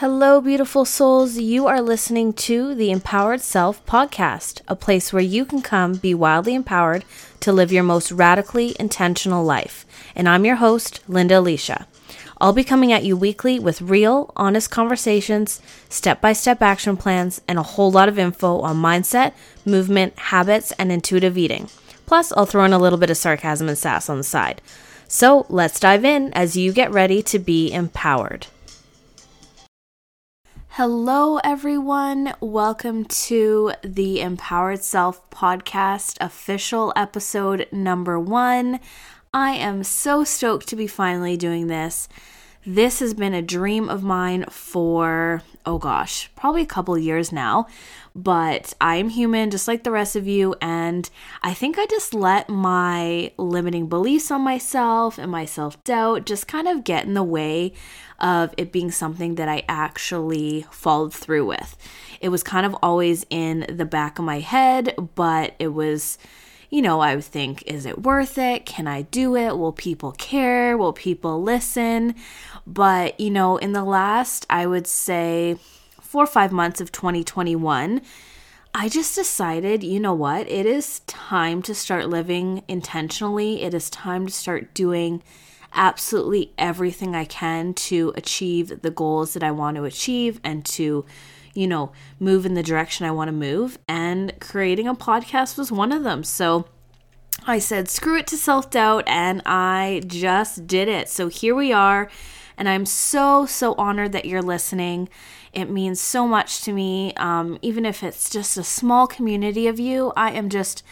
Hello, beautiful souls. You are listening to the Empowered Self podcast, a place where you can come be wildly empowered to live your most radically intentional life. And I'm your host, Linda Alicia. I'll be coming at you weekly with real, honest conversations, step by step action plans, and a whole lot of info on mindset, movement, habits, and intuitive eating. Plus, I'll throw in a little bit of sarcasm and sass on the side. So let's dive in as you get ready to be empowered. Hello, everyone. Welcome to the Empowered Self Podcast, official episode number one. I am so stoked to be finally doing this. This has been a dream of mine for, oh gosh, probably a couple years now. But I'm human just like the rest of you. And I think I just let my limiting beliefs on myself and my self doubt just kind of get in the way of it being something that I actually followed through with. It was kind of always in the back of my head, but it was, you know, I would think, is it worth it? Can I do it? Will people care? Will people listen? But, you know, in the last, I would say, four or five months of 2021, I just decided, you know what? It is time to start living intentionally. It is time to start doing absolutely everything I can to achieve the goals that I want to achieve and to, you know, move in the direction I want to move. And creating a podcast was one of them. So I said, screw it to self doubt, and I just did it. So here we are. And I'm so, so honored that you're listening. It means so much to me. Um, even if it's just a small community of you, I am just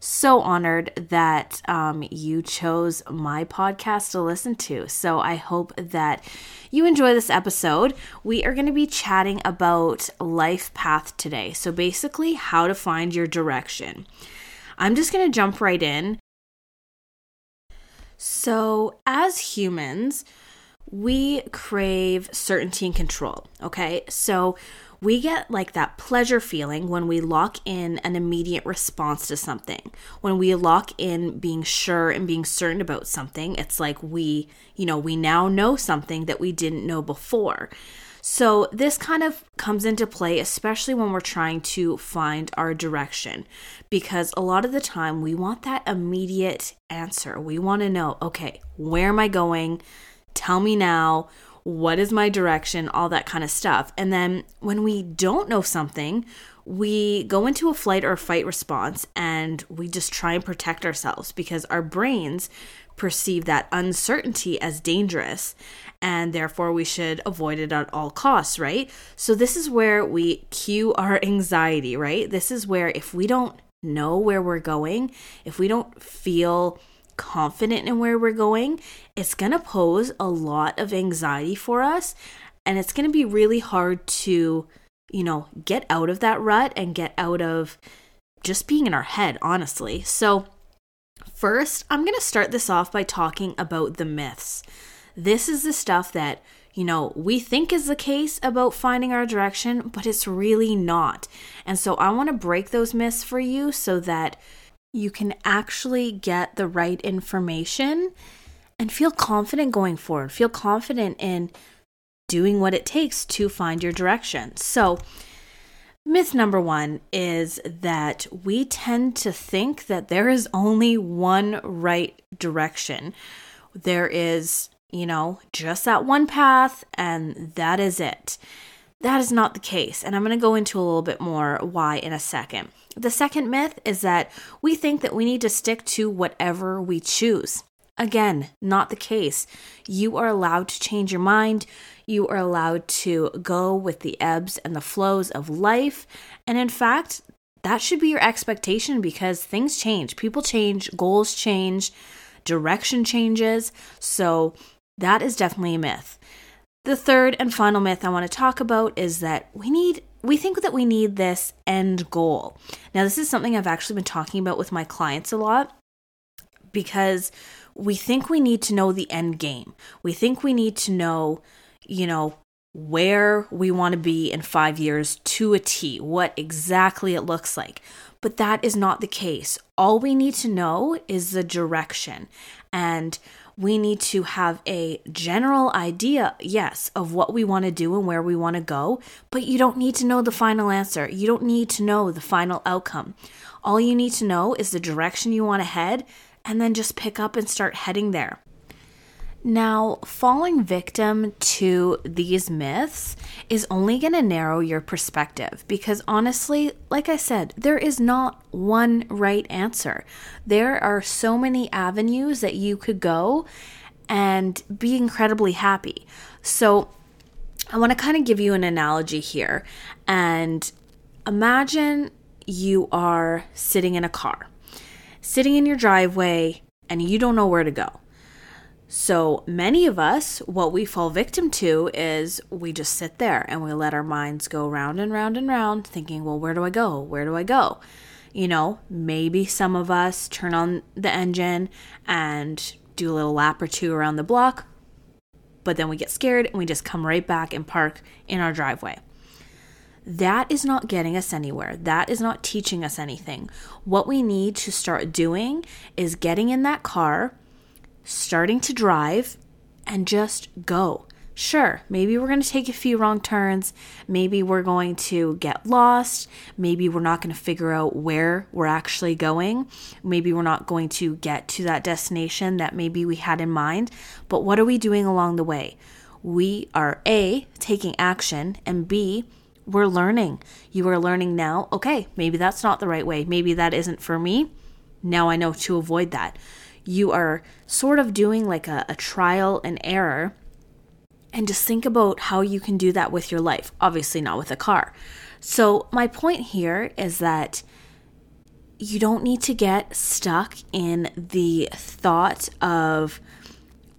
so honored that um, you chose my podcast to listen to. So I hope that you enjoy this episode. We are going to be chatting about life path today. So basically, how to find your direction. I'm just going to jump right in. So, as humans, we crave certainty and control. Okay. So, we get like that pleasure feeling when we lock in an immediate response to something. When we lock in being sure and being certain about something, it's like we, you know, we now know something that we didn't know before. So, this kind of comes into play, especially when we're trying to find our direction, because a lot of the time we want that immediate answer. We want to know, okay, where am I going? Tell me now what is my direction, all that kind of stuff. And then when we don't know something, we go into a flight or fight response and we just try and protect ourselves because our brains perceive that uncertainty as dangerous and therefore we should avoid it at all costs, right? So, this is where we cue our anxiety, right? This is where if we don't know where we're going, if we don't feel confident in where we're going, it's going to pose a lot of anxiety for us. And it's going to be really hard to, you know, get out of that rut and get out of just being in our head, honestly. So, first, I'm going to start this off by talking about the myths. This is the stuff that, you know, we think is the case about finding our direction, but it's really not. And so, I want to break those myths for you so that you can actually get the right information and feel confident going forward. Feel confident in doing what it takes to find your direction. So, myth number one is that we tend to think that there is only one right direction. There is, you know, just that one path, and that is it. That is not the case. And I'm going to go into a little bit more why in a second. The second myth is that we think that we need to stick to whatever we choose. Again, not the case. You are allowed to change your mind. You are allowed to go with the ebbs and the flows of life. And in fact, that should be your expectation because things change. People change, goals change, direction changes. So that is definitely a myth. The third and final myth I want to talk about is that we need we think that we need this end goal. Now, this is something I've actually been talking about with my clients a lot because we think we need to know the end game. We think we need to know, you know, where we want to be in five years to a T, what exactly it looks like. But that is not the case. All we need to know is the direction. And we need to have a general idea, yes, of what we want to do and where we want to go, but you don't need to know the final answer. You don't need to know the final outcome. All you need to know is the direction you want to head and then just pick up and start heading there. Now, falling victim to these myths is only going to narrow your perspective because honestly, like I said, there is not one right answer. There are so many avenues that you could go and be incredibly happy. So, I want to kind of give you an analogy here and imagine you are sitting in a car, sitting in your driveway, and you don't know where to go. So many of us, what we fall victim to is we just sit there and we let our minds go round and round and round, thinking, well, where do I go? Where do I go? You know, maybe some of us turn on the engine and do a little lap or two around the block, but then we get scared and we just come right back and park in our driveway. That is not getting us anywhere. That is not teaching us anything. What we need to start doing is getting in that car starting to drive and just go. Sure, maybe we're going to take a few wrong turns. Maybe we're going to get lost. Maybe we're not going to figure out where we're actually going. Maybe we're not going to get to that destination that maybe we had in mind. But what are we doing along the way? We are A, taking action, and B, we're learning. You are learning now, okay, maybe that's not the right way. Maybe that isn't for me. Now I know to avoid that you are sort of doing like a, a trial and error. And just think about how you can do that with your life. Obviously, not with a car. So, my point here is that you don't need to get stuck in the thought of,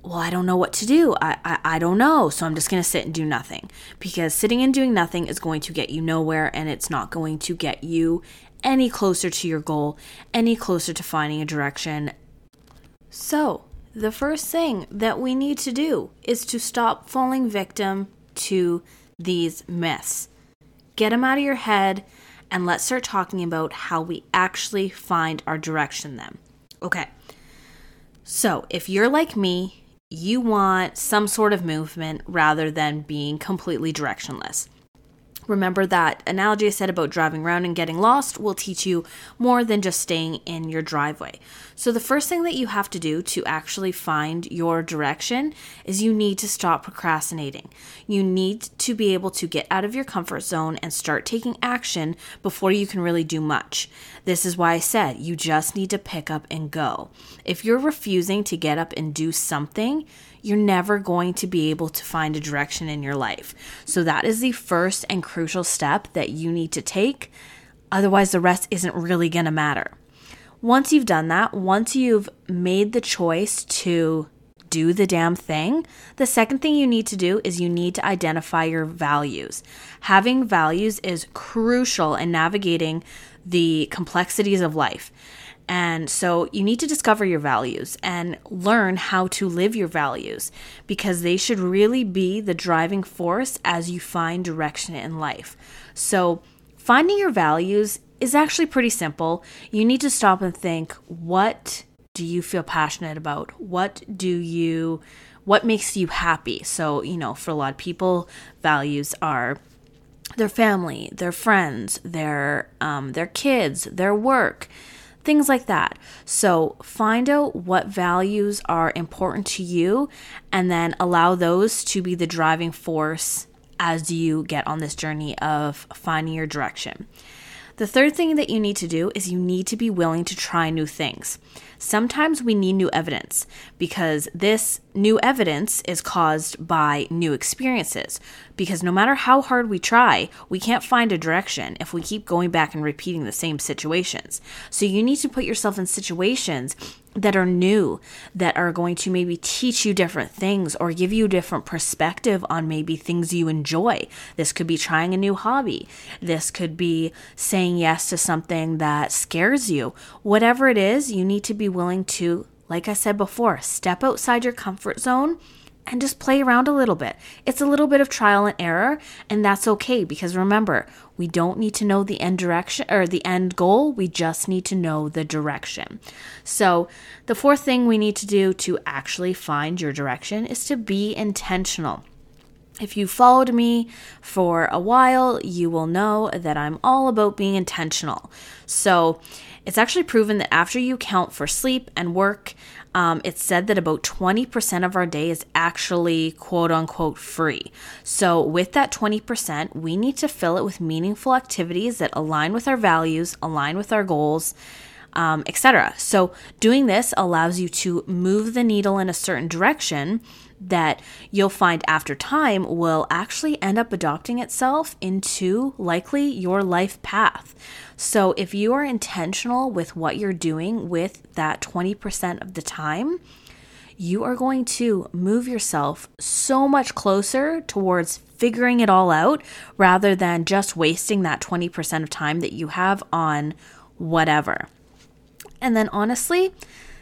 well, I don't know what to do. I, I, I don't know. So I'm just going to sit and do nothing. Because sitting and doing nothing is going to get you nowhere and it's not going to get you any closer to your goal, any closer to finding a direction, so, the first thing that we need to do is to stop falling victim to these myths. Get them out of your head and let's start talking about how we actually find our direction then. Okay. So, if you're like me, you want some sort of movement rather than being completely directionless. Remember that analogy I said about driving around and getting lost will teach you more than just staying in your driveway. So, the first thing that you have to do to actually find your direction is you need to stop procrastinating. You need to be able to get out of your comfort zone and start taking action before you can really do much. This is why I said you just need to pick up and go. If you're refusing to get up and do something, you're never going to be able to find a direction in your life. So, that is the first and crucial step that you need to take. Otherwise, the rest isn't really going to matter. Once you've done that, once you've made the choice to do the damn thing, the second thing you need to do is you need to identify your values. Having values is crucial in navigating the complexities of life. And so you need to discover your values and learn how to live your values because they should really be the driving force as you find direction in life. So, finding your values is actually pretty simple. You need to stop and think what do you feel passionate about? What do you what makes you happy? So, you know, for a lot of people, values are their family, their friends, their um, their kids, their work things like that. So find out what values are important to you and then allow those to be the driving force as you get on this journey of finding your direction. The third thing that you need to do is you need to be willing to try new things. Sometimes we need new evidence because this new evidence is caused by new experiences. Because no matter how hard we try, we can't find a direction if we keep going back and repeating the same situations. So you need to put yourself in situations that are new, that are going to maybe teach you different things or give you different perspective on maybe things you enjoy. This could be trying a new hobby. This could be saying yes to something that scares you. Whatever it is, you need to be willing to, like I said before, step outside your comfort zone and just play around a little bit. It's a little bit of trial and error, and that's okay because remember, we don't need to know the end direction or the end goal, we just need to know the direction. So, the fourth thing we need to do to actually find your direction is to be intentional. If you followed me for a while, you will know that I'm all about being intentional. So, it's actually proven that after you count for sleep and work, um, it's said that about 20% of our day is actually quote unquote free. So, with that 20%, we need to fill it with meaningful activities that align with our values, align with our goals. Um, etc. So, doing this allows you to move the needle in a certain direction that you'll find after time will actually end up adopting itself into likely your life path. So if you are intentional with what you're doing with that 20% of the time, you are going to move yourself so much closer towards figuring it all out rather than just wasting that 20% of time that you have on whatever. And then honestly,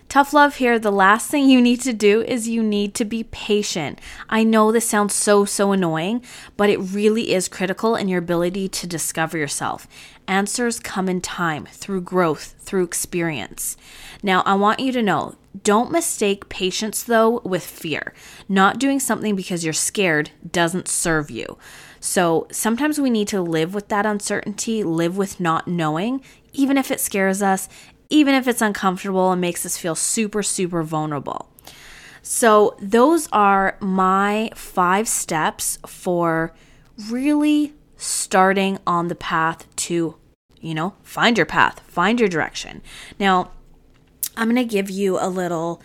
Tough love here, the last thing you need to do is you need to be patient. I know this sounds so, so annoying, but it really is critical in your ability to discover yourself. Answers come in time, through growth, through experience. Now, I want you to know don't mistake patience, though, with fear. Not doing something because you're scared doesn't serve you. So sometimes we need to live with that uncertainty, live with not knowing, even if it scares us, even if it's uncomfortable and makes us feel super, super vulnerable. So, those are my five steps for really starting on the path to, you know, find your path, find your direction. Now, I'm going to give you a little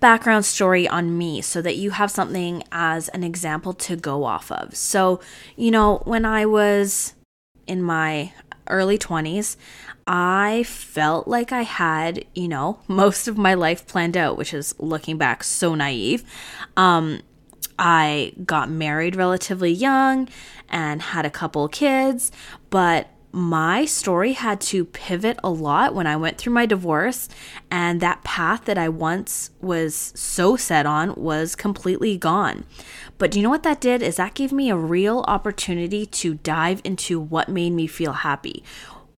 background story on me so that you have something as an example to go off of. So, you know, when I was in my early 20s, I felt like I had, you know, most of my life planned out, which is looking back so naive. Um, I got married relatively young and had a couple kids, but my story had to pivot a lot when I went through my divorce, and that path that I once was so set on was completely gone. But do you know what that did? Is that gave me a real opportunity to dive into what made me feel happy,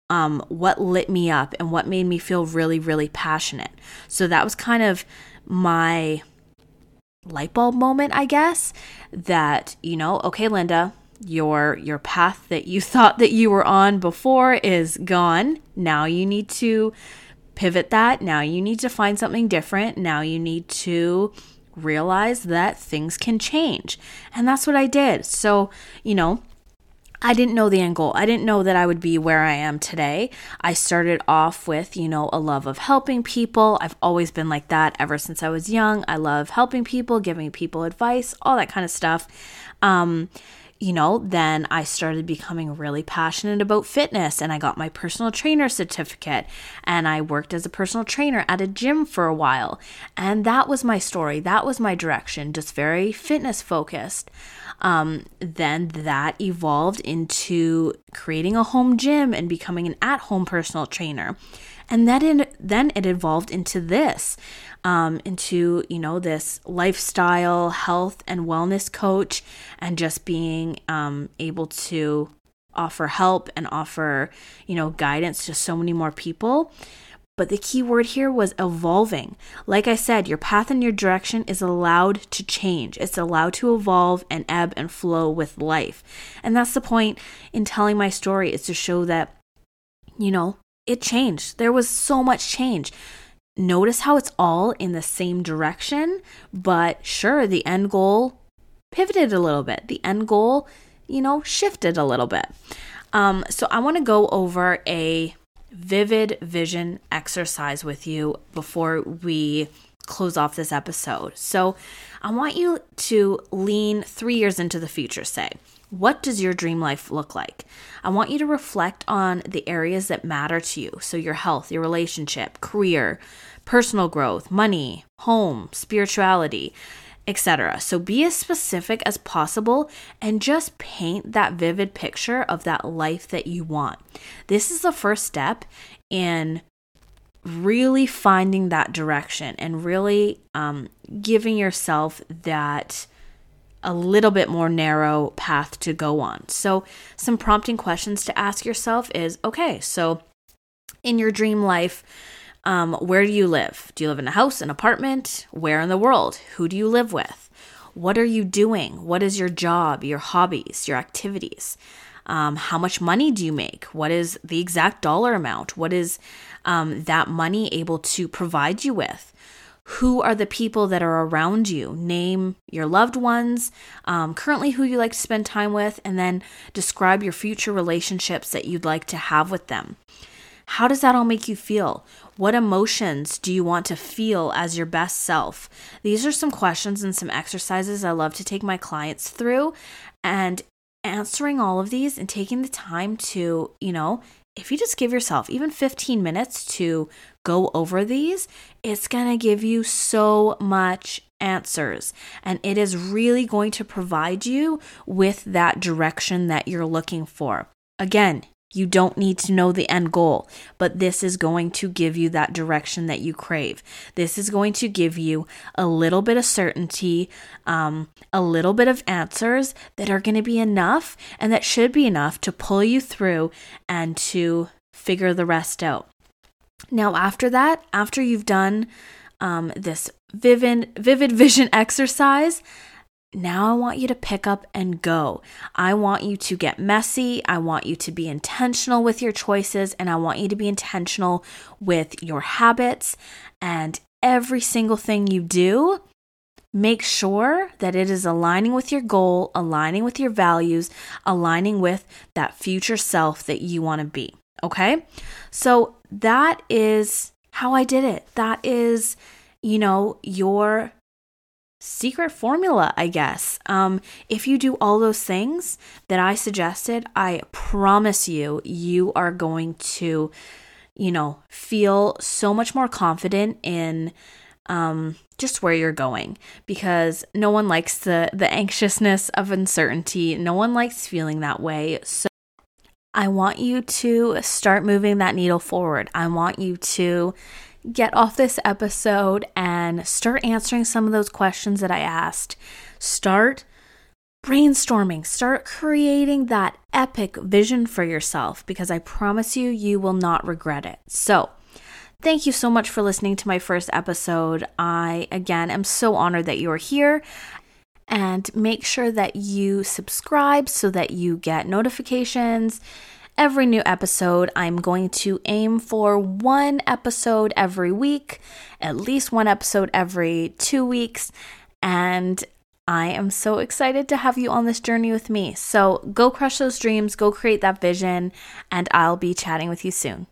um, what lit me up and what made me feel really, really passionate. So that was kind of my light bulb moment, I guess, that, you know, okay, Linda, your your path that you thought that you were on before is gone. Now you need to pivot that. Now you need to find something different. Now you need to realize that things can change. And that's what I did. So, you know, I didn't know the end goal. I didn't know that I would be where I am today. I started off with, you know, a love of helping people. I've always been like that ever since I was young. I love helping people, giving people advice, all that kind of stuff. Um, you know, then I started becoming really passionate about fitness and I got my personal trainer certificate and I worked as a personal trainer at a gym for a while. And that was my story. That was my direction, just very fitness focused. Um, then that evolved into creating a home gym and becoming an at home personal trainer. And then it, then it evolved into this um, into, you know, this lifestyle, health, and wellness coach, and just being um, able to offer help and offer, you know, guidance to so many more people. But the key word here was evolving. Like I said, your path and your direction is allowed to change. It's allowed to evolve and ebb and flow with life. And that's the point in telling my story is to show that, you know, it changed. There was so much change notice how it's all in the same direction, but sure, the end goal pivoted a little bit. The end goal, you know, shifted a little bit. Um, so I want to go over a vivid vision exercise with you before we close off this episode. So I want you to lean three years into the future, say. What does your dream life look like? I want you to reflect on the areas that matter to you. So, your health, your relationship, career, personal growth, money, home, spirituality, etc. So, be as specific as possible and just paint that vivid picture of that life that you want. This is the first step in really finding that direction and really um, giving yourself that a little bit more narrow path to go on. So, some prompting questions to ask yourself is okay, so in your dream life, um, where do you live? Do you live in a house, an apartment? Where in the world? Who do you live with? What are you doing? What is your job, your hobbies, your activities? Um, how much money do you make? What is the exact dollar amount? What is um, that money able to provide you with? Who are the people that are around you? Name your loved ones, um, currently who you like to spend time with, and then describe your future relationships that you'd like to have with them. How does that all make you feel? What emotions do you want to feel as your best self? These are some questions and some exercises I love to take my clients through. And answering all of these and taking the time to, you know, if you just give yourself even 15 minutes to go over these, it's going to give you so much answers. And it is really going to provide you with that direction that you're looking for. Again, you don't need to know the end goal, but this is going to give you that direction that you crave. This is going to give you a little bit of certainty, um, a little bit of answers that are going to be enough and that should be enough to pull you through and to figure the rest out. Now, after that, after you've done um, this vivid, vivid vision exercise, now I want you to pick up and go. I want you to get messy. I want you to be intentional with your choices, and I want you to be intentional with your habits. And every single thing you do, make sure that it is aligning with your goal, aligning with your values, aligning with that future self that you want to be. Okay? So that is how I did it. That is, you know, your secret formula, I guess. Um, if you do all those things that I suggested, I promise you, you are going to, you know, feel so much more confident in um, just where you're going because no one likes the the anxiousness of uncertainty. No one likes feeling that way. So I want you to start moving that needle forward. I want you to get off this episode and start answering some of those questions that I asked. Start brainstorming, start creating that epic vision for yourself because I promise you, you will not regret it. So, thank you so much for listening to my first episode. I, again, am so honored that you're here. And make sure that you subscribe so that you get notifications every new episode. I'm going to aim for one episode every week, at least one episode every two weeks. And I am so excited to have you on this journey with me. So go crush those dreams, go create that vision, and I'll be chatting with you soon.